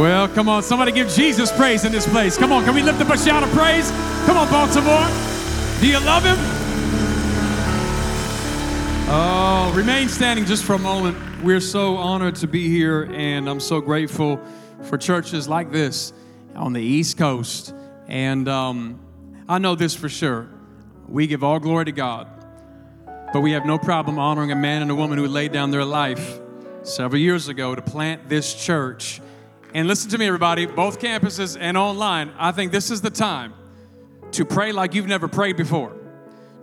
Well, come on, somebody give Jesus praise in this place. Come on, can we lift up a shout of praise? Come on, Baltimore. Do you love him? Oh, remain standing just for a moment. We're so honored to be here, and I'm so grateful for churches like this on the East Coast. And um, I know this for sure. We give all glory to God, but we have no problem honoring a man and a woman who laid down their life several years ago to plant this church and listen to me, everybody, both campuses and online, I think this is the time to pray like you've never prayed before,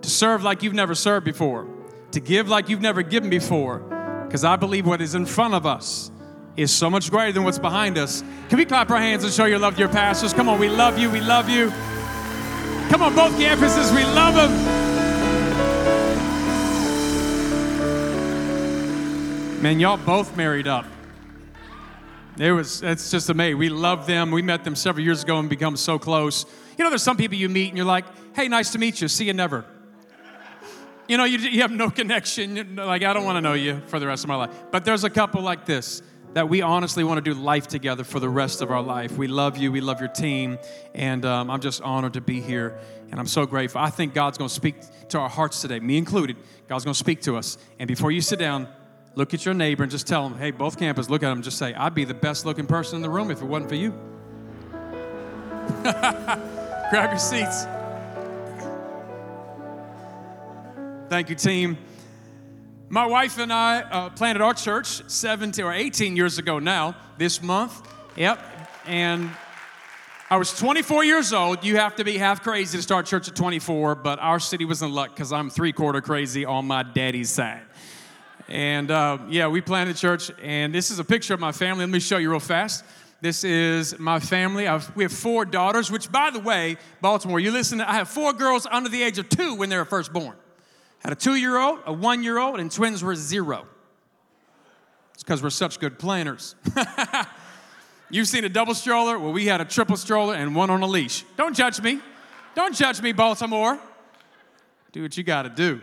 to serve like you've never served before, to give like you've never given before, because I believe what is in front of us is so much greater than what's behind us. Can we clap our hands and show your love to your pastors? Come on, we love you, we love you. Come on, both campuses, we love them. Man, y'all both married up. It was, it's just amazing. We love them. We met them several years ago and become so close. You know, there's some people you meet and you're like, hey, nice to meet you. See you never. You know, you, you have no connection. Like, I don't want to know you for the rest of my life. But there's a couple like this that we honestly want to do life together for the rest of our life. We love you. We love your team. And um, I'm just honored to be here. And I'm so grateful. I think God's going to speak to our hearts today, me included. God's going to speak to us. And before you sit down, Look at your neighbor and just tell them, hey, both campus, look at them, just say, I'd be the best looking person in the room if it wasn't for you. Grab your seats. Thank you, team. My wife and I uh, planted our church 17 or 18 years ago now, this month. Yep. And I was 24 years old. You have to be half crazy to start church at 24, but our city was in luck because I'm three quarter crazy on my daddy's side. And uh, yeah, we planted church, and this is a picture of my family. Let me show you real fast. This is my family. I've, we have four daughters, which, by the way, Baltimore, you listen, I have four girls under the age of two when they were first born. Had a two year old, a one year old, and twins were zero. It's because we're such good planners. You've seen a double stroller? Well, we had a triple stroller and one on a leash. Don't judge me. Don't judge me, Baltimore. Do what you got to do.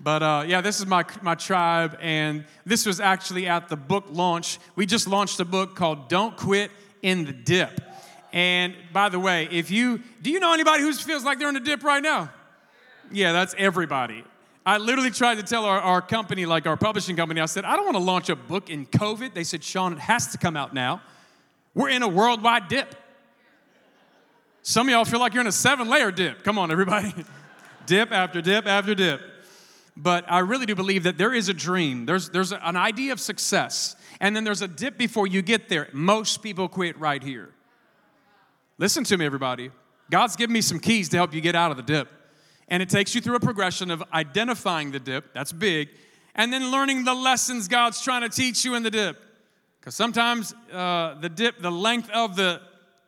But uh, yeah, this is my, my tribe, and this was actually at the book launch. We just launched a book called Don't Quit in the Dip. And by the way, if you do you know anybody who feels like they're in a dip right now? Yeah, that's everybody. I literally tried to tell our, our company, like our publishing company, I said, I don't want to launch a book in COVID. They said, Shaun, it has to come out now. We're in a worldwide dip. Some of y'all feel like you're in a seven layer dip. Come on, everybody. dip after dip after dip but I really do believe that there is a dream. There's, there's an idea of success, and then there's a dip before you get there. Most people quit right here. Listen to me, everybody. God's given me some keys to help you get out of the dip. And it takes you through a progression of identifying the dip, that's big, and then learning the lessons God's trying to teach you in the dip. Because sometimes uh, the dip, the length of the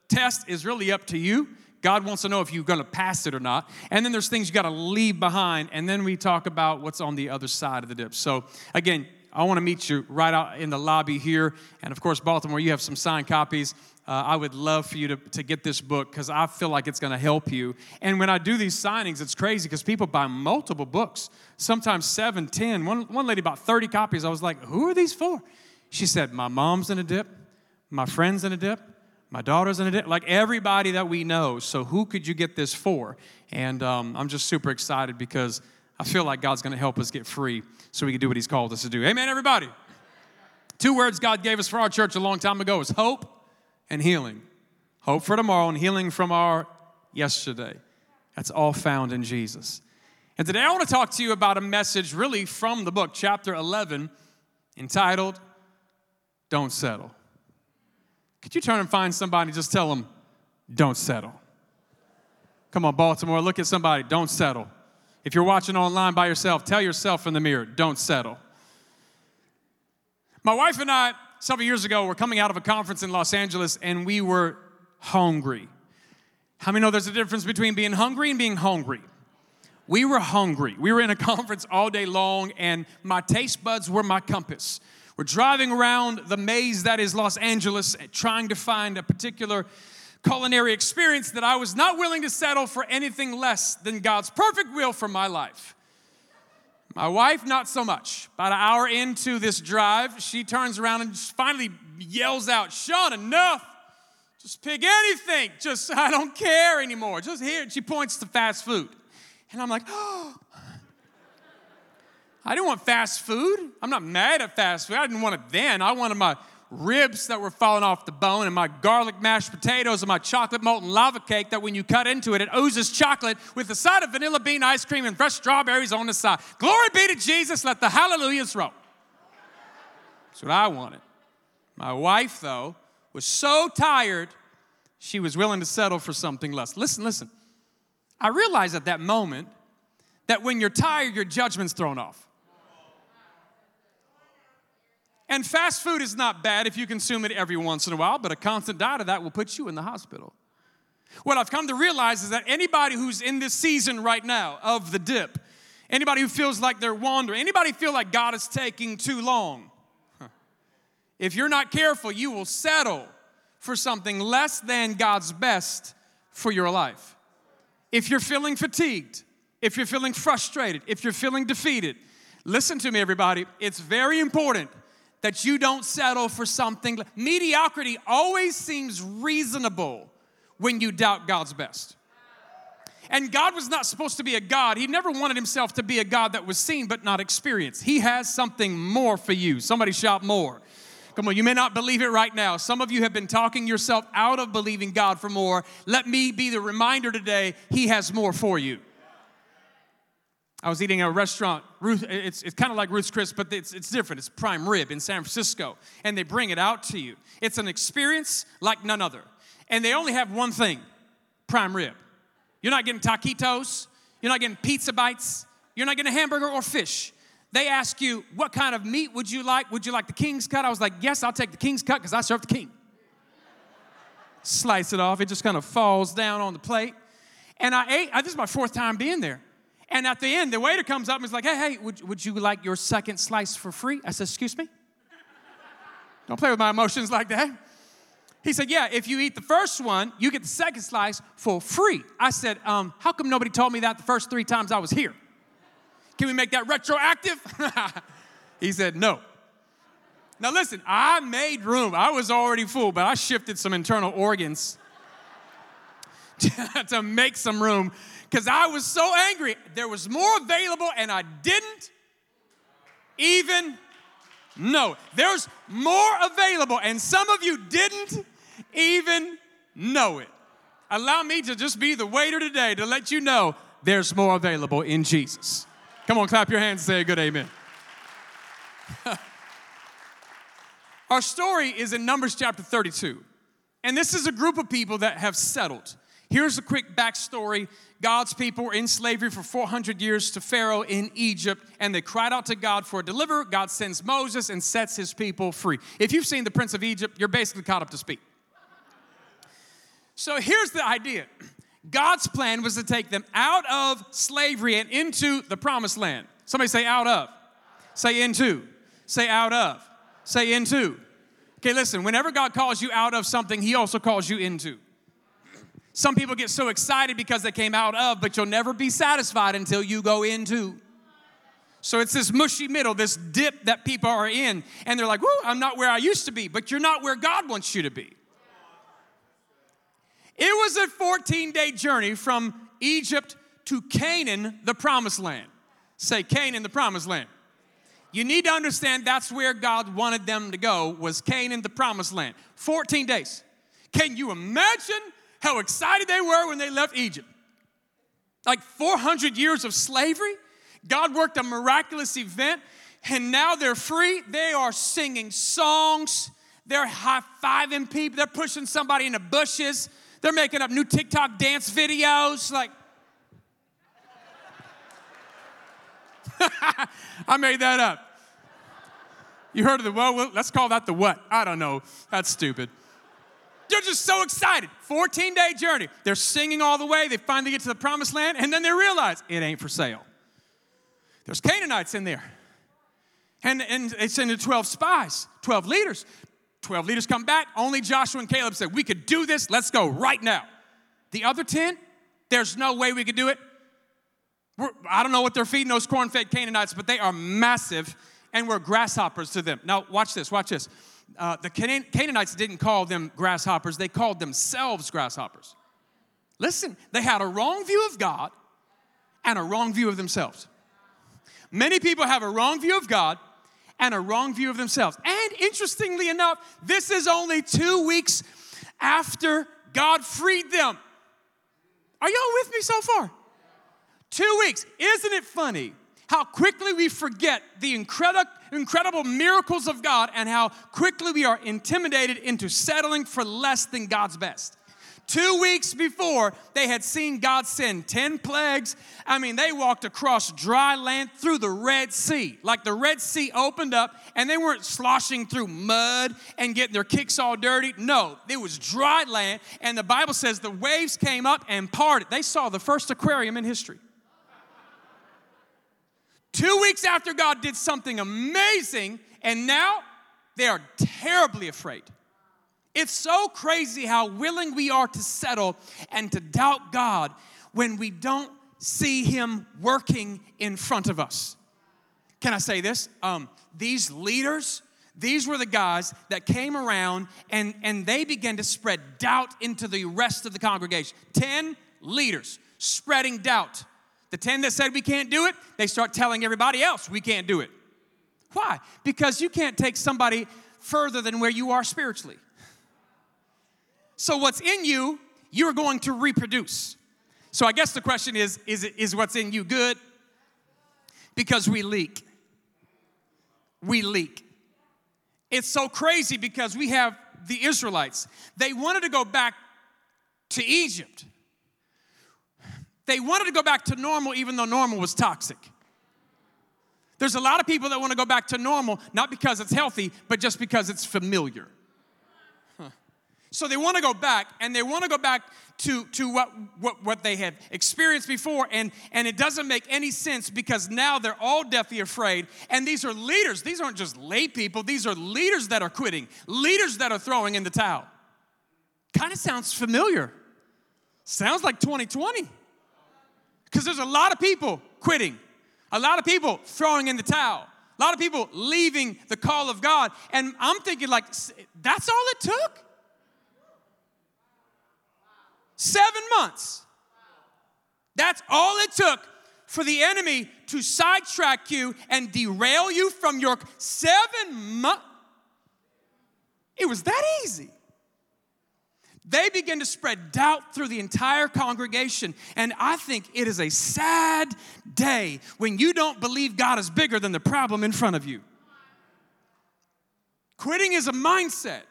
test is really up to you. God wants to know if you're going to pass it or not. And then there's things you got to leave behind. And then we talk about what's on the other side of the dip. So, again, I want to meet you right out in the lobby here. And of course, Baltimore, you have some signed copies. Uh, I would love for you to, to get this book because I feel like it's going to help you. And when I do these signings, it's crazy because people buy multiple books, sometimes seven, ten. One, one lady bought 30 copies. I was like, who are these for? She said, my mom's in a dip, my friend's in a dip, my daughter's in a like everybody that we know. So who could you get this for? And um, I'm just super excited because I feel like God's going to help us get free so we can do what He's called us to do. Amen, everybody. Two words God gave us for our church a long time ago is hope and healing. Hope for tomorrow and healing from our yesterday. That's all found in Jesus. And today I want to talk to you about a message really from the book, chapter 11, entitled Don't Settle. Could you turn and find somebody just tell them, don't settle? Come on, Baltimore, look at somebody, don't settle. If you're watching online by yourself, tell yourself in the mirror, don't settle. My wife and I, several years ago, were coming out of a conference in Los Angeles and we were hungry. How many know there's a difference between being hungry and being hungry? We were hungry. We were in a conference all day long, and my taste buds were my compass. We're driving around the maze that is Los Angeles, trying to find a particular culinary experience that I was not willing to settle for anything less than God's perfect will for my life. My wife, not so much. About an hour into this drive, she turns around and finally yells out, Shaun, enough. Just pick anything. Just, I don't care anymore. Just here. She points to fast food. And I'm like, oh. I didn't want fast food. I'm not mad at fast food. I didn't want it then. I wanted my ribs that were falling off the bone and my garlic mashed potatoes and my chocolate molten lava cake that when you cut into it, it oozes chocolate with a side of vanilla bean ice cream and fresh strawberries on the side. Glory be to Jesus. Let the hallelujahs roll. That's what I wanted. My wife, though, was so tired, she was willing to settle for something less. Listen, listen. I realized at that moment that when you're tired, your judgment's thrown off. And fast food is not bad if you consume it every once in a while, but a constant diet of that will put you in the hospital. What I've come to realize is that anybody who's in this season right now of the dip, anybody who feels like they're wandering, anybody feel like God is taking too long, if you're not careful, you will settle for something less than God's best for your life. If you're feeling fatigued, if you're feeling frustrated, if you're feeling defeated, listen to me, everybody. It's very important that you don't settle for something. Mediocrity always seems reasonable when you doubt God's best. And God was not supposed to be a God. He never wanted himself to be a God that was seen but not experienced. He has something more for you. Somebody shout more. Come on, you may not believe it right now. Some of you have been talking yourself out of believing God for more. Let me be the reminder today He has more for you. I was eating at a restaurant. Ruth, it's, it's kind of like Ruth's Chris, but it's, it's different. It's prime rib in San Francisco, and they bring it out to you. It's an experience like none other. And they only have one thing prime rib. You're not getting taquitos, you're not getting pizza bites, you're not getting a hamburger or fish they ask you, What kind of meat would you like? Would you like the king's cut? I was like, Yes, I'll take the king's cut because I serve the king. Slice it off, it just kind of falls down on the plate. And I ate, I, this is my fourth time being there. And at the end, the waiter comes up and is like, Hey, hey, would, would you like your second slice for free? I said, Excuse me? Don't play with my emotions like that. He said, Yeah, if you eat the first one, you get the second slice for free. I said, um, How come nobody told me that the first three times I was here? Can we make that retroactive? he said, No. Now listen, I made room. I was already full, but I shifted some internal organs to make some room because I was so angry. There was more available, and I didn't even know. There's more available, and some of you didn't even know it. Allow me to just be the waiter today to let you know there's more available in Jesus. Come on, clap your hands and say a good amen. Our story is in Numbers chapter 32. And this is a group of people that have settled. Here's a quick backstory God's people were in slavery for 400 years to Pharaoh in Egypt, and they cried out to God for a deliverer. God sends Moses and sets his people free. If you've seen The Prince of Egypt, you're basically caught up to speed. So here's the idea God's plan was to take them out of slavery and into the promised land. Somebody say out of. Say into. Say out of. Say into. Okay, listen, whenever God calls you out of something, He also calls you into. Some people get so excited because they came out of, but you'll never be satisfied until you go into. So it's this mushy middle, this dip that people are in, and they're like, I'm not where I used to be, but you're not where God wants you to be. It was a 14 day journey from Egypt to Canaan, the promised land. Say, Canaan, the promised land. You need to understand that's where God wanted them to go, was Canaan, the promised land. 14 days. Can you imagine how excited they were when they left Egypt? Like 400 years of slavery, God worked a miraculous event, and now they're free. They are singing songs, they're high fiving people, they're pushing somebody in the bushes. They're making up new TikTok dance videos. Like, I made that up. You heard of the well, let's call that the what? I don't know. That's stupid. They're just so excited. 14 day journey. They're singing all the way. They finally get to the promised land, and then they realize it ain't for sale. There's Canaanites in there. And, and send in 12 spies, 12 leaders. 12 leaders come back. Only Joshua and Caleb said, We could do this. Let's go right now. The other 10, there's no way we could do it. We're, I don't know what they're feeding those corn fed Canaanites, but they are massive and we're grasshoppers to them. Now, watch this, watch this. Uh, the Canaan- Canaanites didn't call them grasshoppers, they called themselves grasshoppers. Listen, they had a wrong view of God and a wrong view of themselves. Many people have a wrong view of God and a wrong view of themselves. And interestingly enough, this is only two weeks after God freed them. Are y'all with me so far? Two weeks. Isn't it funny how quickly we forget the incredible, incredible miracles of God and how quickly we are intimidated into settling for less than God's best? Two weeks before, they had seen God send 10 plagues. I mean, they walked across dry land through the Red Sea. Like the Red Sea opened up and they weren't sloshing through mud and getting their kicks all dirty. No, it was dry land. And the Bible says the waves came up and parted. They saw the first aquarium in history. Two weeks after God did something amazing, and now they are terribly afraid. It's so crazy how willing we are to settle and to doubt God when we don't see Him working in front of us. Can I say this? Um, these leaders, these were the guys that came around and, and they began to spread doubt into the rest of the congregation. 10 leaders spreading doubt. The 10 that said we can't do it, they start telling everybody else we can't do it. Why? Because you can't take somebody further than where you are spiritually. So, what's in you, you're going to reproduce. So, I guess the question is is, it, is what's in you good? Because we leak. We leak. It's so crazy because we have the Israelites. They wanted to go back to Egypt. They wanted to go back to normal even though normal was toxic. There's a lot of people that want to go back to normal, not because it's healthy, but just because it's familiar. So they want to go back and they want to go back to, to what, what, what they have experienced before. And, and it doesn't make any sense because now they're all deathly afraid. And these are leaders. These aren't just lay people, these are leaders that are quitting, leaders that are throwing in the towel. Kind of sounds familiar. Sounds like 2020. Because there's a lot of people quitting, a lot of people throwing in the towel. A lot of people leaving the call of God. And I'm thinking, like, that's all it took? Seven months. That's all it took for the enemy to sidetrack you and derail you from your seven months. It was that easy. They begin to spread doubt through the entire congregation. And I think it is a sad day when you don't believe God is bigger than the problem in front of you. Quitting is a mindset.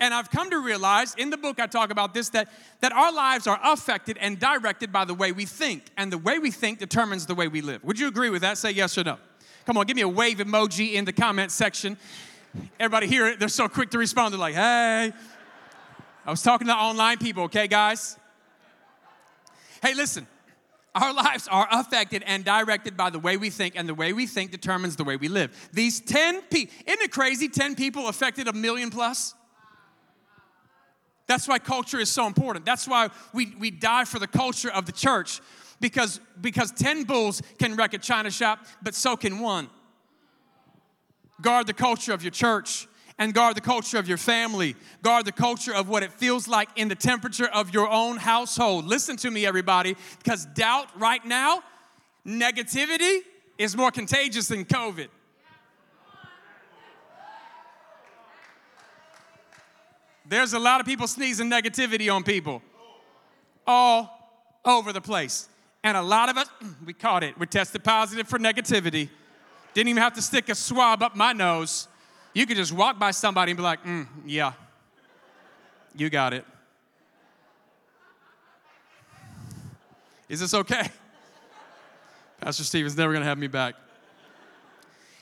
And I've come to realize in the book I talk about this that, that our lives are affected and directed by the way we think. And the way we think determines the way we live. Would you agree with that? Say yes or no. Come on, give me a wave emoji in the comment section. Everybody hear it? They're so quick to respond. They're like, hey. I was talking to online people, okay, guys? Hey, listen. Our lives are affected and directed by the way we think, and the way we think determines the way we live. These 10 people, isn't it crazy? 10 people affected a million plus? That's why culture is so important. That's why we, we die for the culture of the church because, because 10 bulls can wreck a china shop, but so can one. Guard the culture of your church and guard the culture of your family. Guard the culture of what it feels like in the temperature of your own household. Listen to me, everybody, because doubt right now, negativity is more contagious than COVID. There's a lot of people sneezing negativity on people all over the place. And a lot of us, we caught it. We tested positive for negativity. Didn't even have to stick a swab up my nose. You could just walk by somebody and be like, mm, yeah, you got it. Is this okay? Pastor Steve is never gonna have me back.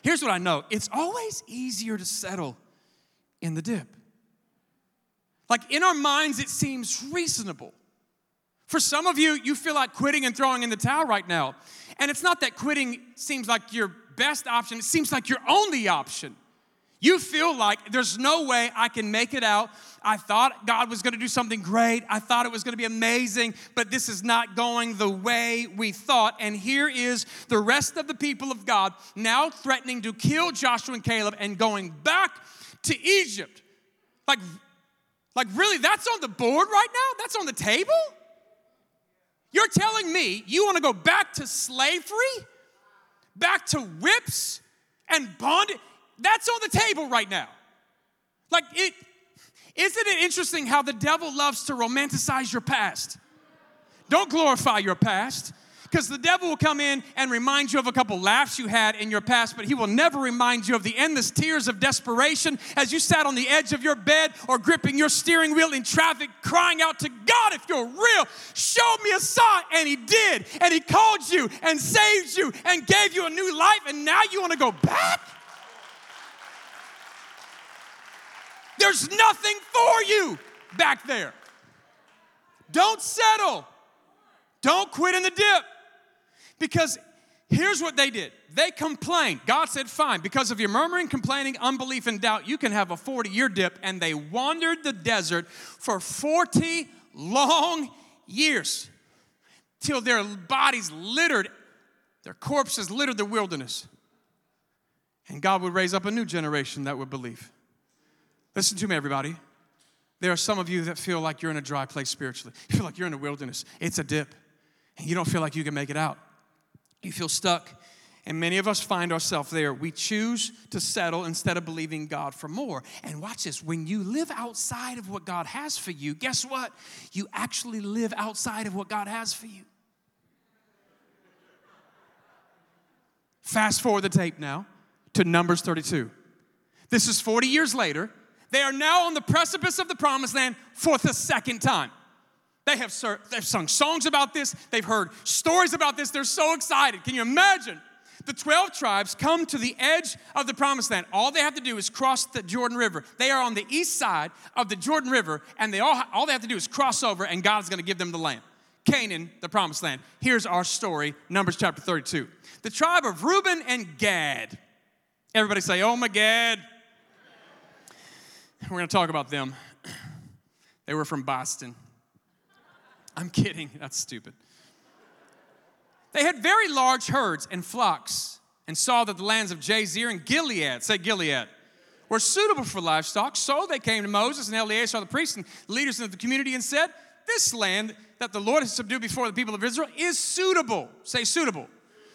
Here's what I know it's always easier to settle in the dip. Like in our minds, it seems reasonable. For some of you, you feel like quitting and throwing in the towel right now. And it's not that quitting seems like your best option, it seems like your only option. You feel like there's no way I can make it out. I thought God was going to do something great. I thought it was going to be amazing, but this is not going the way we thought. And here is the rest of the people of God now threatening to kill Joshua and Caleb and going back to Egypt. Like, like really, that's on the board right now? That's on the table? You're telling me you want to go back to slavery? Back to whips and bondage? That's on the table right now. Like it isn't it interesting how the devil loves to romanticize your past? Don't glorify your past because the devil will come in and remind you of a couple laughs you had in your past, but he will never remind you of the endless tears of desperation as you sat on the edge of your bed or gripping your steering wheel in traffic, crying out to God, if you're real, show me a sign. And he did. And he called you and saved you and gave you a new life, and now you want to go back? There's nothing for you back there. Don't settle. Don't quit in the dip. Because here's what they did they complained. God said, Fine, because of your murmuring, complaining, unbelief, and doubt, you can have a 40 year dip. And they wandered the desert for 40 long years till their bodies littered, their corpses littered the wilderness. And God would raise up a new generation that would believe. Listen to me, everybody. There are some of you that feel like you're in a dry place spiritually. You feel like you're in a wilderness. It's a dip, and you don't feel like you can make it out. You feel stuck. And many of us find ourselves there. We choose to settle instead of believing God for more. And watch this when you live outside of what God has for you, guess what? You actually live outside of what God has for you. Fast forward the tape now to Numbers 32. This is 40 years later. They are now on the precipice of the promised land for the second time. They have sur- they've sung songs about this, they've heard stories about this, they're so excited. Can you imagine? The 12 tribes come to the edge of the promised land. All they have to do is cross the Jordan River. They are on the east side of the Jordan River, and they all, all they have to do is cross over, and God's gonna give them the land. Canaan, the promised land. Here's our story, Numbers chapter 32. The tribe of Reuben and Gad. Everybody say, Oh my Gad. We're going to talk about them. They were from Boston. I'm kidding, that's stupid. They had very large herds and flocks and saw that the lands of Jazer and Gilead, say Gilead, were suitable for livestock. So they came to Moses and Eleazar the priest and leaders of the community and said, This land that the Lord has subdued before the people of Israel is suitable, say suitable,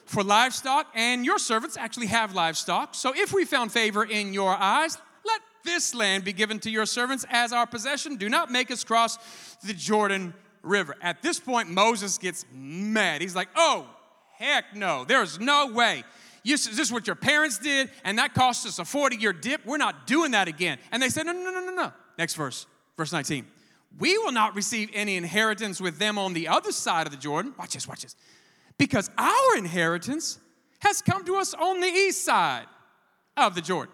for livestock, and your servants actually have livestock. So if we found favor in your eyes, this land be given to your servants as our possession. Do not make us cross the Jordan River. At this point, Moses gets mad. He's like, oh, heck no. There's no way. this is what your parents did, and that cost us a 40 year dip. We're not doing that again. And they said, no, no, no, no, no. Next verse, verse 19. We will not receive any inheritance with them on the other side of the Jordan. Watch this, watch this. Because our inheritance has come to us on the east side of the Jordan.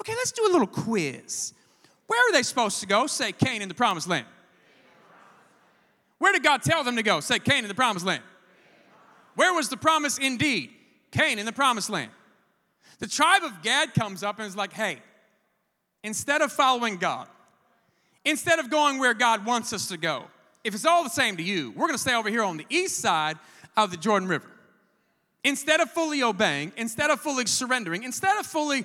Okay, let's do a little quiz. Where are they supposed to go? Say Canaan the promised land. Where did God tell them to go? Say Canaan the promised land. Where was the promise indeed? Canaan the promised land. The tribe of Gad comes up and is like, hey, instead of following God, instead of going where God wants us to go, if it's all the same to you, we're to stay over here on the east side of the Jordan River. Instead of fully obeying, instead of fully surrendering, instead of fully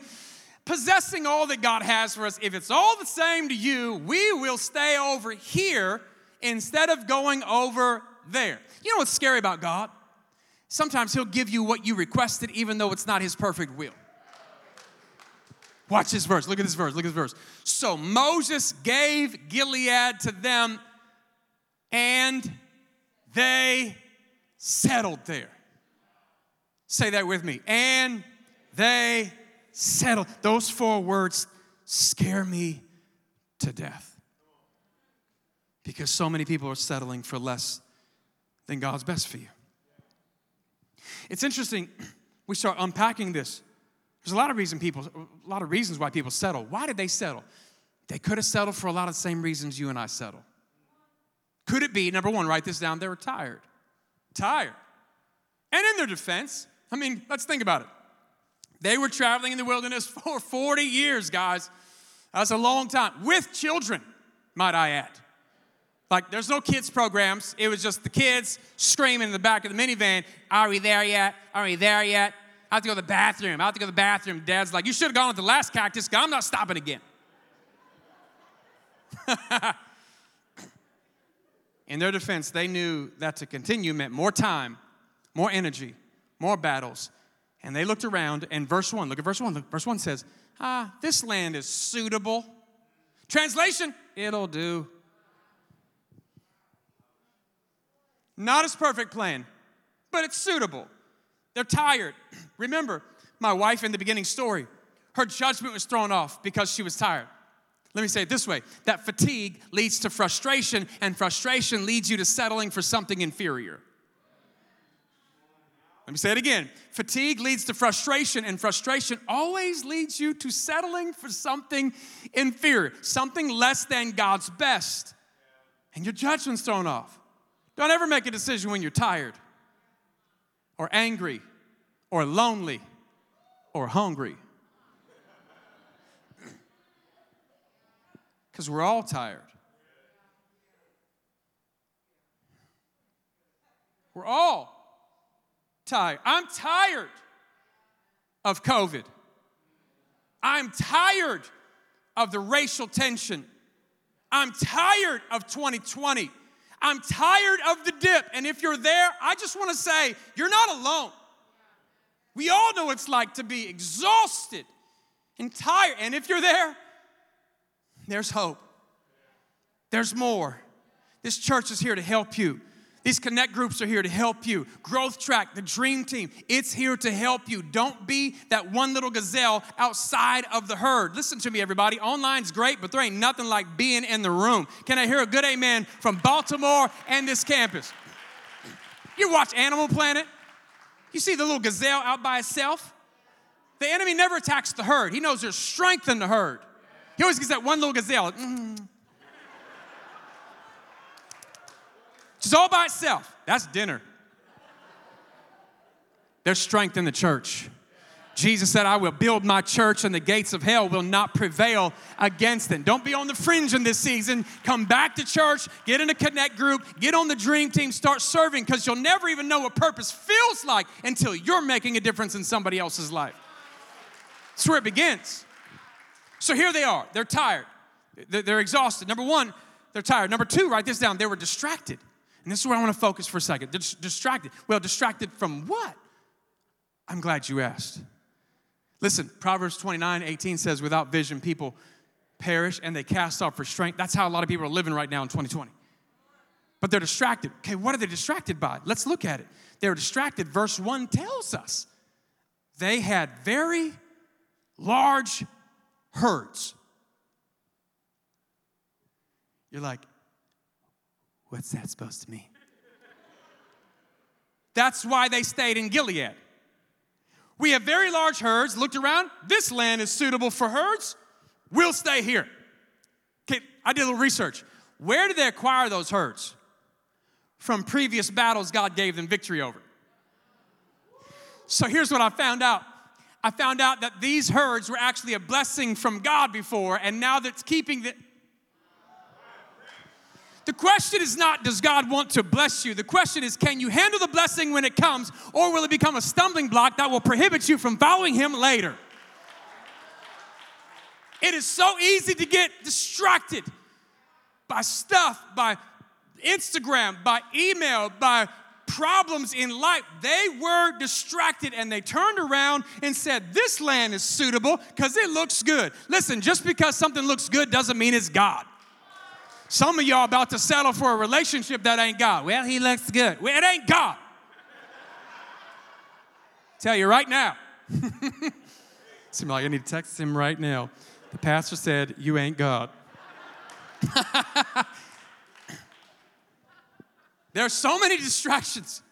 possessing all that God has for us, if it's all the same to you, we will stay over here instead of going over there. You know what's scary about God? Sometimes He'll give you what you requested, even though it's not His perfect will. Watch this verse. Look at this verse. Look at this verse. So Moses gave Gilead to them, and they settled there. Say that with me. And they settle. Those four words scare me to death. Because so many people are settling for less than God's best for you. It's interesting, we start unpacking this. There's a lot of reason people, a lot of reasons why people settle. Why did they settle? They could have settled for a lot of the same reasons you and I settle. Could it be, number one, write this down, they were tired. Tired. And in their defense, I mean, let's think about it. They were traveling in the wilderness for 40 years, guys. That's a long time with children, might I add. Like, there's no kids' programs. It was just the kids screaming in the back of the minivan, Are we there yet? Are we there yet? I have to go to the bathroom. I have to go to the bathroom. Dad's like, You should have gone with the last cactus. I'm not stopping again. in their defense, they knew that to continue meant more time, more energy, more battles. And they looked around, and verse 1, look at verse 1. Look, verse 1 says, Ah, this land is suitable. Translation, it'll do. Not as perfect plan, but it's suitable. They're tired. Remember, my wife in the beginning story, her judgment was thrown off because she was tired. Let me say it this way that fatigue leads to frustration, and frustration leads you to settling for something inferior. Let me say it again. Fatigue leads to frustration, and frustration always leads you to settling for something inferior, something less than God's best. And your judgment's thrown off. Don't ever make a decision when you're tired or angry or lonely or hungry. Because we're all tired. We're all tired. I'm tired of COVID. I'm tired of the racial tension. I'm tired of 2020. I'm tired of the dip. And if you're there, I just want to say, you're not alone. We all know what it's like to be exhausted and tired. And if you're there, there's hope. There's more. This church is here to help you. These connect groups are here to help you. Growth Track, the dream team, it's here to help you. Don't be that one little gazelle outside of the herd. Listen to me, everybody. Online's great, but there ain't nothing like being in the room. Can I hear a good amen from Baltimore and this campus? You watch Animal Planet, you see the little gazelle out by itself. The enemy never attacks the herd, he knows there's strength in the herd. He always gets that one little gazelle. Mm. Just all by itself. That's dinner. There's strength in the church. Jesus said, I will build my church and the gates of hell will not prevail against it. Don't be on the fringe in this season. Come back to church, get in a connect group, get on the dream team, start serving because you'll never even know what purpose feels like until you're making a difference in somebody else's life. That's where it begins. So here they are. They're tired, they're exhausted. Number one, they're tired. Number two, write this down, they were distracted. And this is where I want to focus for a second. distracted. Well, distracted from what? I'm glad you asked. Listen, Proverbs 29 18 says, without vision, people perish and they cast off restraint. That's how a lot of people are living right now in 2020. But they're distracted. Okay, what are they distracted by? Let's look at it. They're distracted. Verse 1 tells us they had very large herds. You're like, What's that supposed to mean? That's why they stayed in Gilead. We have very large herds. Looked around. This land is suitable for herds. We'll stay here. Okay, I did a little research. Where did they acquire those herds? From previous battles God gave them victory over. So here's what I found out. I found out that these herds were actually a blessing from God before, and now that's keeping the, the question is not, does God want to bless you? The question is, can you handle the blessing when it comes, or will it become a stumbling block that will prohibit you from following Him later? It is so easy to get distracted by stuff, by Instagram, by email, by problems in life. They were distracted and they turned around and said, This land is suitable because it looks good. Listen, just because something looks good doesn't mean it's God. Some of y'all about to settle for a relationship that ain't God. Well, he looks good. Well, it ain't God. Tell you right now. Seem like I need to text him right now. The pastor said, You ain't God. there are so many distractions,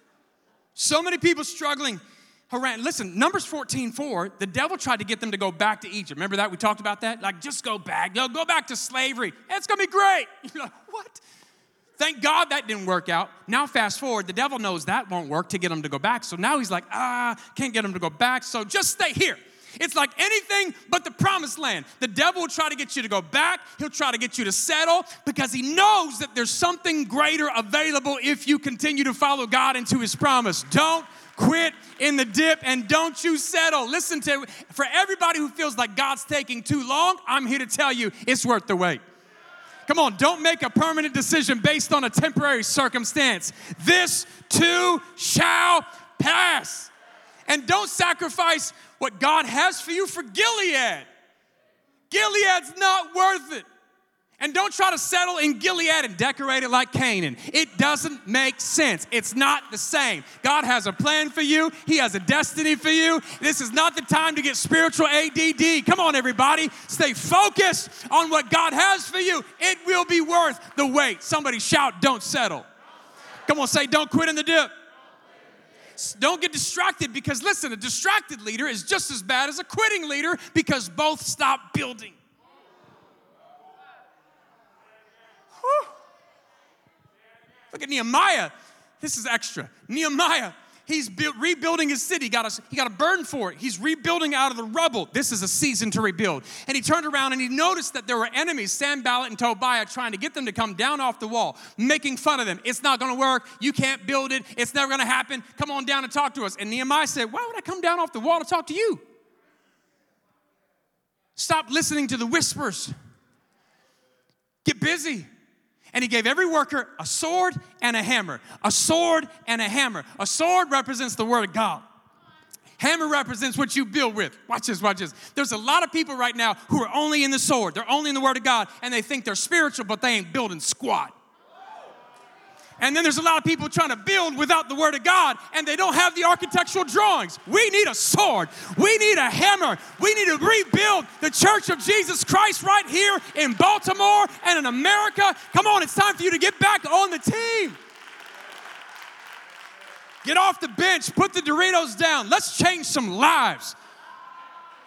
so many people struggling Haran. Listen, Numbers 14, 4, the devil tried to get them to go back to Egypt. Remember that? We talked about that? Like, just go back. Go, go back to slavery. It's going to be great. You're like, what? Thank God that didn't work out. Now, fast forward, the devil knows that won't work to get them to go back. So now he's like, ah, can't get them to go back. So just stay here. It's like anything but the promised land. The devil will try to get you to go back, he'll try to get you to settle because he knows that there's something greater available if you continue to follow God into his promise. Don't quit in the dip and don't you settle. Listen to for everybody who feels like God's taking too long, I'm here to tell you it's worth the wait. Come on, don't make a permanent decision based on a temporary circumstance. This too shall pass. And don't sacrifice what God has for you for Gilead. Gilead's not worth it. And don't try to settle in Gilead and decorate it like Canaan. It doesn't make sense. It's not the same. God has a plan for you, He has a destiny for you. This is not the time to get spiritual ADD. Come on, everybody. Stay focused on what God has for you. It will be worth the wait. Somebody shout, Don't settle. Come on, say, Don't quit in the dip. Don't get distracted because, listen, a distracted leader is just as bad as a quitting leader because both stop building. Look at Nehemiah. This is extra. Nehemiah, he's build, rebuilding his city. He got, a, he got a burden for it. He's rebuilding out of the rubble. This is a season to rebuild. And he turned around and he noticed that there were enemies, Sanballat and Tobiah, trying to get them to come down off the wall, making fun of them. It's not going to work. You can't build it. It's never going to happen. Come on down and talk to us. And Nehemiah said, Why would I come down off the wall to talk to you? Stop listening to the whispers. Get busy. And he gave every worker a sword and a hammer. A sword and a hammer. A sword represents the word of God. Hammer represents what you build with. Watch this, watch this. There's a lot of people right now who are only in the sword. They're only in the word of God and they think they're spiritual, but they ain't building squat. And then there's a lot of people trying to build without the Word of God, and they don't have the architectural drawings. We need a sword. We need a hammer. We need to rebuild the Church of Jesus Christ right here in Baltimore and in America. Come on, it's time for you to get back on the team. Get off the bench, put the Doritos down. Let's change some lives.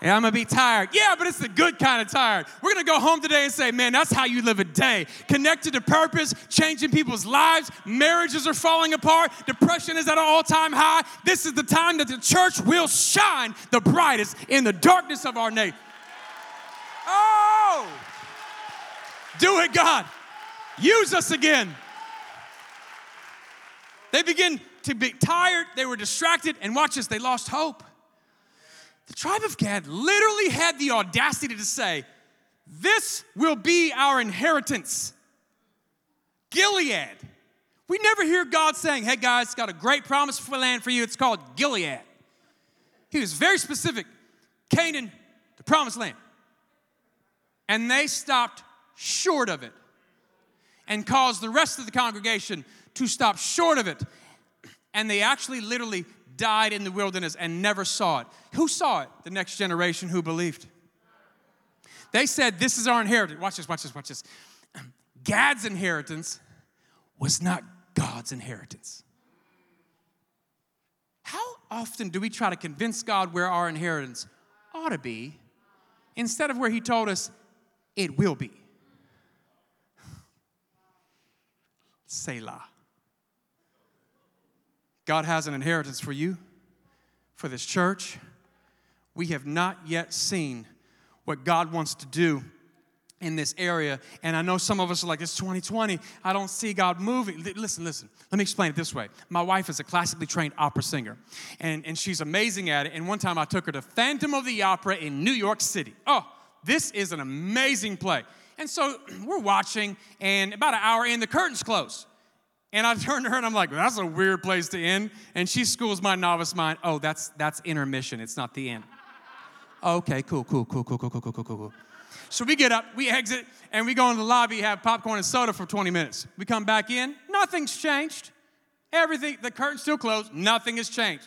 And I'm gonna be tired. Yeah, but it's the good kind of tired. We're gonna go home today and say, man, that's how you live a day. Connected to purpose, changing people's lives. Marriages are falling apart. Depression is at an all time high. This is the time that the church will shine the brightest in the darkness of our nation. Oh! Do it, God. Use us again. They begin to be tired, they were distracted, and watch this, they lost hope. The tribe of Gad literally had the audacity to say, This will be our inheritance. Gilead. We never hear God saying, Hey guys, got a great promise for land for you. It's called Gilead. He was very specific Canaan, the promised land. And they stopped short of it and caused the rest of the congregation to stop short of it. And they actually literally died in the wilderness and never saw it. Who saw it? The next generation who believed. They said, This is our inheritance. Watch this, watch this, watch this. Gad's inheritance was not God's inheritance. How often do we try to convince God where our inheritance ought to be instead of where He told us it will be? Selah. God has an inheritance for you, for this church. We have not yet seen what God wants to do in this area. And I know some of us are like, it's 2020. I don't see God moving. Listen, listen. Let me explain it this way. My wife is a classically trained opera singer, and, and she's amazing at it. And one time I took her to Phantom of the Opera in New York City. Oh, this is an amazing play. And so we're watching, and about an hour in, the curtains close. And I turned to her and I'm like, that's a weird place to end. And she schools my novice mind. Oh, that's that's intermission. It's not the end. okay, cool, cool, cool, cool, cool, cool, cool, cool, cool. So we get up, we exit, and we go in the lobby, have popcorn and soda for 20 minutes. We come back in, nothing's changed. Everything, the curtain's still closed, nothing has changed.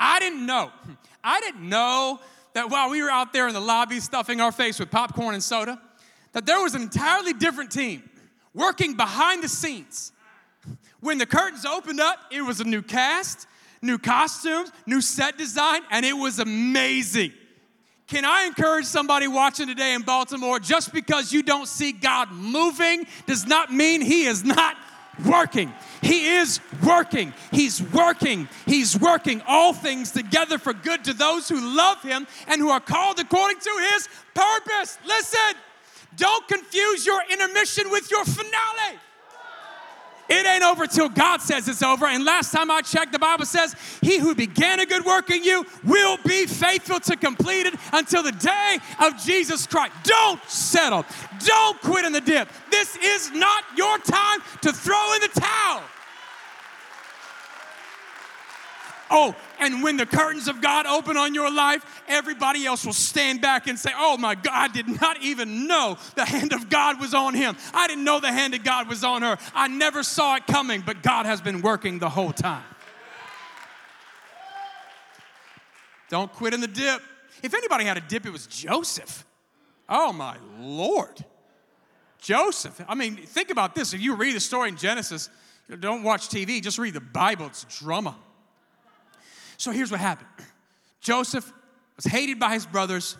I didn't know. I didn't know that while we were out there in the lobby stuffing our face with popcorn and soda, that there was an entirely different team working behind the scenes when the curtains opened up, it was a new cast, new costumes, new set design, and it was amazing. Can I encourage somebody watching today in Baltimore just because you don't see God moving does not mean He is not working. He is working. He's working. He's working all things together for good to those who love Him and who are called according to His purpose. Listen, don't confuse your intermission with your finale. It ain't over till God says it's over. And last time I checked, the Bible says, He who began a good work in you will be faithful to complete it until the day of Jesus Christ. Don't settle. Don't quit in the dip. This is not your time to throw in the towel. Oh, and when the curtains of God open on your life, everybody else will stand back and say, Oh my God, I did not even know the hand of God was on him. I didn't know the hand of God was on her. I never saw it coming, but God has been working the whole time. Don't quit in the dip. If anybody had a dip, it was Joseph. Oh my Lord. Joseph. I mean, think about this. If you read the story in Genesis, don't watch TV, just read the Bible. It's drama. So here's what happened Joseph was hated by his brothers.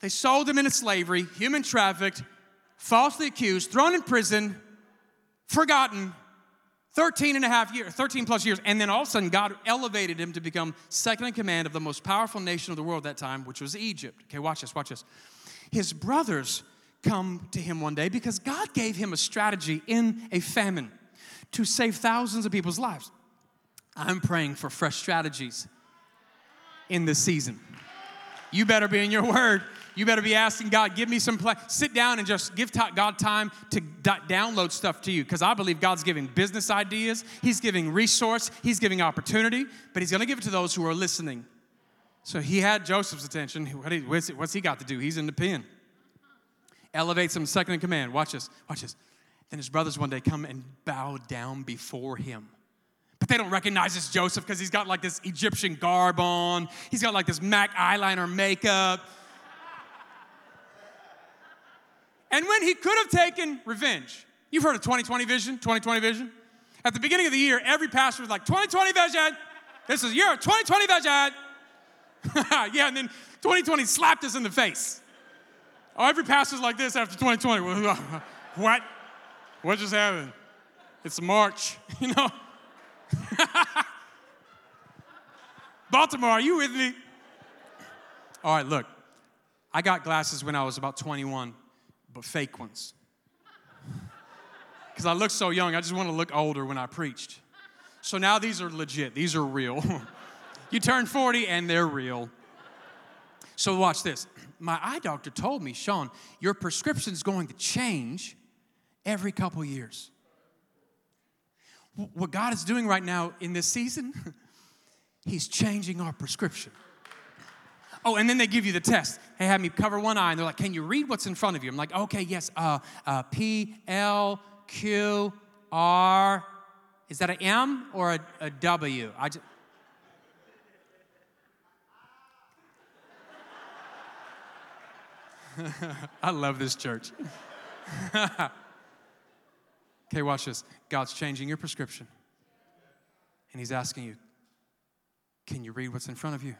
They sold him into slavery, human trafficked, falsely accused, thrown in prison, forgotten. 13 and a half years, 13 plus years, and then all of a sudden God elevated him to become second in command of the most powerful nation of the world at that time, which was Egypt. Okay, watch this, watch this. His brothers come to him one day because God gave him a strategy in a famine to save thousands of people's lives. I'm praying for fresh strategies in this season. You better be in your word. You better be asking God, give me some plan. Sit down and just give God time to download stuff to you because I believe God's giving business ideas, He's giving resource, He's giving opportunity, but He's going to give it to those who are listening. So he had Joseph's attention. What's he got to do? He's in the pen. Elevates him second in command. Watch this. Watch this. Then his brothers one day come and bow down before him. But they don't recognize it's Joseph because he's got like this Egyptian garb on. He's got like this MAC eyeliner makeup. And when he could have taken revenge, you've heard of 2020 vision, 2020 vision? At the beginning of the year, every pastor was like, 2020 vision. This is your 2020 vision. yeah, and then 2020 slapped us in the face. Oh, every pastor's like this after 2020. what? What just happened? It's March, you know? Baltimore, are you with me? All right, look. I got glasses when I was about 21, but fake ones. Because I look so young, I just want to look older when I preached. So now these are legit, these are real. you turn 40 and they're real. So watch this. My eye doctor told me, Shaun, your prescription's going to change every couple years what God is doing right now in this season, He's changing our prescription. Oh, and then they give you the test. They have me cover one eye, and they're like, "Can you read what's in front of you?" I'm like, "Okay, yes. Uh, uh, P L Q R. Is that an M or a, a W? I just." I love this church. Okay, watch this. God's changing your prescription. And He's asking you, can you read what's in front of you?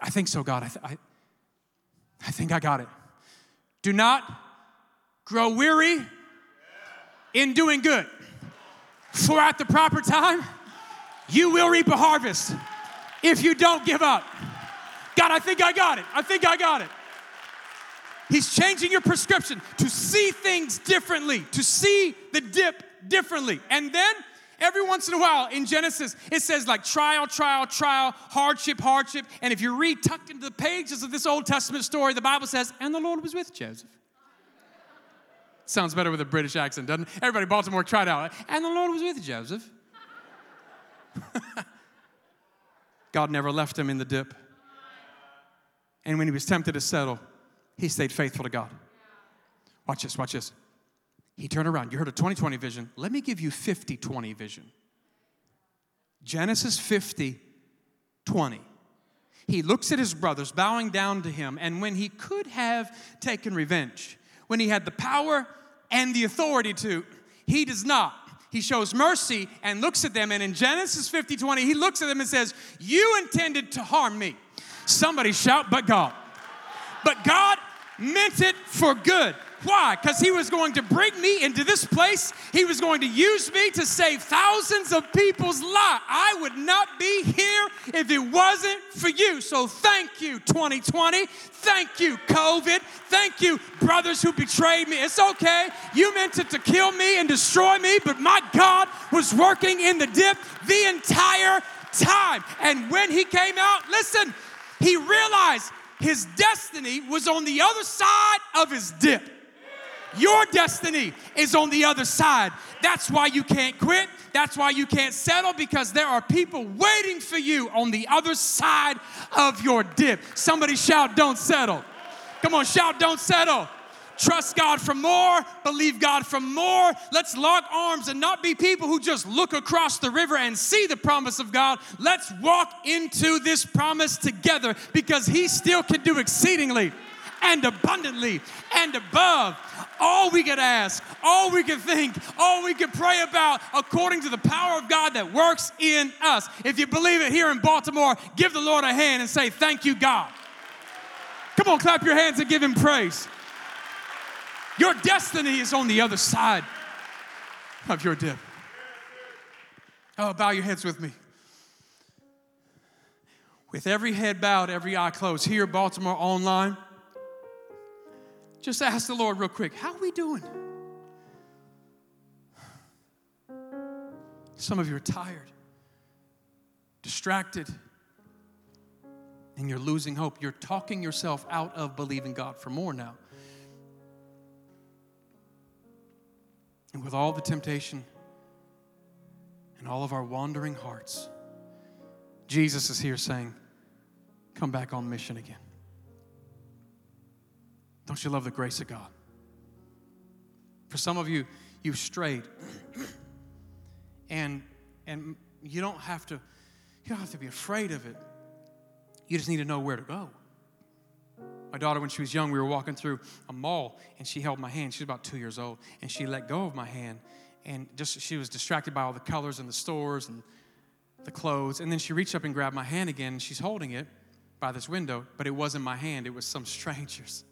I think so, God. I, th- I, I think I got it. Do not grow weary in doing good, for at the proper time, you will reap a harvest if you don't give up. God, I think I got it. I think I got it. He's changing your prescription to see things differently, to see the dip differently. And then every once in a while in Genesis, it says like trial, trial, trial, hardship, hardship. And if you read tucked into the pages of this Old Testament story, the Bible says, and the Lord was with Joseph. Sounds better with a British accent, doesn't it? Everybody, Baltimore, try it out. And the Lord was with Joseph. God never left him in the dip. And when he was tempted to settle, he stayed faithful to God. Watch this, watch this. He turned around. You heard a 2020 vision. Let me give you 50 20 vision. Genesis 50 20. He looks at his brothers bowing down to him, and when he could have taken revenge, when he had the power and the authority to, he does not. He shows mercy and looks at them, and in Genesis 50 20, he looks at them and says, You intended to harm me. Somebody shout, but God. But God meant it for good. Why? Because he was going to bring me into this place. He was going to use me to save thousands of people's lives. I would not be here if it wasn't for you. So thank you, 2020. Thank you, COVID. Thank you, brothers who betrayed me. It's okay. You meant it to kill me and destroy me, but my God was working in the dip the entire time. And when he came out, listen, he realized his destiny was on the other side of his dip. Your destiny is on the other side. That's why you can't quit. That's why you can't settle because there are people waiting for you on the other side of your dip. Somebody shout, Don't settle. Come on, shout, Don't settle. Trust God for more, believe God for more. Let's lock arms and not be people who just look across the river and see the promise of God. Let's walk into this promise together because He still can do exceedingly and abundantly and above all we could ask, all we could think, all we could pray about according to the power of God that works in us. If you believe it here in Baltimore, give the Lord a hand and say, Thank you, God. Come on, clap your hands and give Him praise. Your destiny is on the other side of your dip. Oh, bow your heads with me. With every head bowed, every eye closed, here, Baltimore online, just ask the Lord real quick, how are we doing? Some of you are tired, distracted, and you're losing hope. You're talking yourself out of believing God for more now. And with all the temptation and all of our wandering hearts, Jesus is here saying, Come back on mission again. Don't you love the grace of God? For some of you, you've strayed. and and you don't have to you don't have to be afraid of it. You just need to know where to go. My daughter, when she was young, we were walking through a mall and she held my hand. She was about two years old and she let go of my hand and just she was distracted by all the colors in the stores and the clothes. And then she reached up and grabbed my hand again and she's holding it by this window, but it wasn't my hand, it was some stranger's.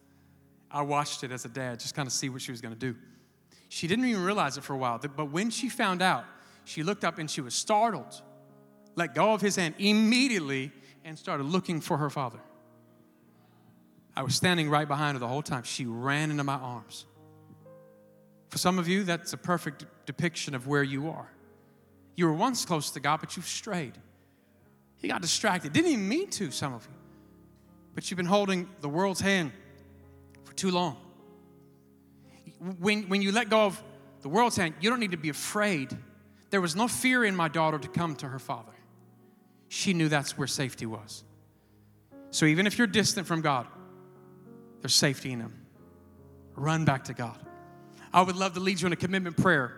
I watched it as a dad, just kind of see what she was going to do. She didn't even realize it for a while, but when she found out, she looked up and she was startled, let go of his hand immediately, and started looking for her father. I was standing right behind her the whole time. She ran into my arms. For some of you, that's a perfect depiction of where you are. You were once close to God, but you've strayed. You got distracted. Didn't even mean to, some of you. But you've been holding the world's hand for too long. When, when you let go of the world's hand, you don't need to be afraid. There was no fear in my daughter to come to her father. She knew that's where safety was. So even if you're distant from God, there's safety in Him. Run back to God. I would love to lead you in a commitment prayer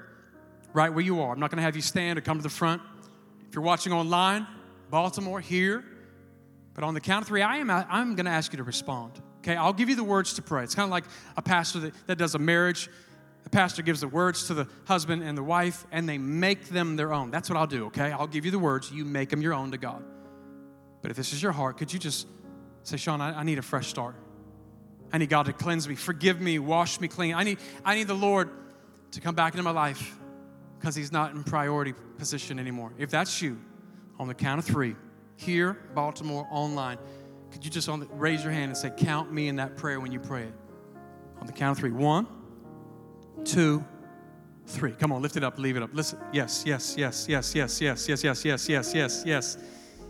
right where you are. I'm not going to have you stand or come to the front. If you're watching online, Baltimore, here, but on the count of three, I am, I'm going to ask you to respond. Okay, I'll give you the words to pray. It's kind of like a pastor that, that does a marriage. The pastor gives the words to the husband and the wife, and they make them their own. That's what I'll do, okay? I'll give you the words, you make them your own to God. But if this is your heart, could you just say, Shaun, I, I need a fresh start? I need God to cleanse me, forgive me, wash me clean. I need, I need the Lord to come back into my life because He's not in priority position anymore. If that's you, on the count of three, here, Baltimore, online, could you just the, raise your hand and say, Count me in that prayer when you pray it? On the count of three. One, two, three. Come on, lift it up, leave it up. Listen. Yes, yes, yes, yes, yes, yes, yes, yes, yes, yes, yes, yes,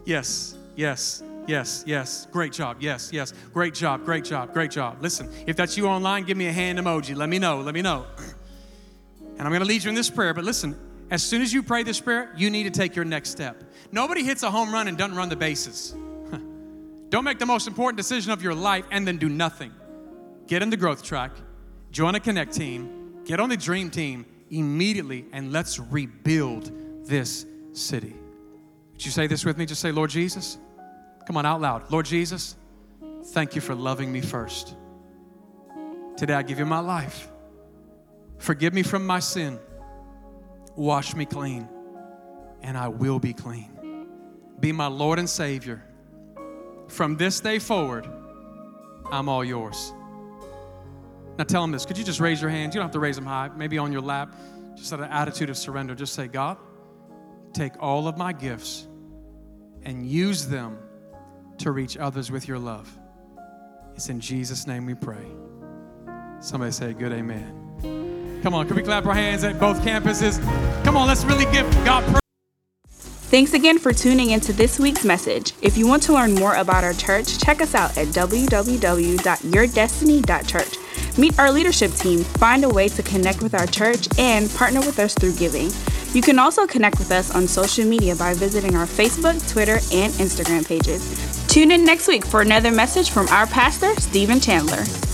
yes, yes. Yes, yes. Great job. Yes, yes. Great job. Great job. Great job. Listen, if that's you online, give me a hand emoji. Let me know. Let me know. And I'm going to lead you in this prayer, but listen, as soon as you pray this prayer, you need to take your next step. Nobody hits a home run and doesn't run the bases. Don't make the most important decision of your life and then do nothing. Get in the growth track, join a connect team, get on the dream team immediately, and let's rebuild this city. Would you say this with me? Just say, Lord Jesus, Come on, out loud. Lord Jesus, thank you for loving me first. Today I give you my life. Forgive me from my sin. Wash me clean, and I will be clean. Be my Lord and Savior. From this day forward, I'm all yours. Now tell them this. Could you just raise your hands? You don't have to raise them high, maybe on your lap. Just out of attitude of surrender. Just say, God, take all of my gifts and use them to reach others with your love. It's in Jesus' name we pray. Somebody say, Good amen. Come on, can we clap our hands at both campuses? Come on, let's really give God praise. Thanks again for tuning into this week's message. If you want to learn more about our church, check us out at www.yourdestiny.church. Meet our leadership team, find a way to connect with our church, and partner with us through giving. You can also connect with us on social media by visiting our Facebook, Twitter, and Instagram pages. Tune in next week for another message from our pastor, Stephen Chandler.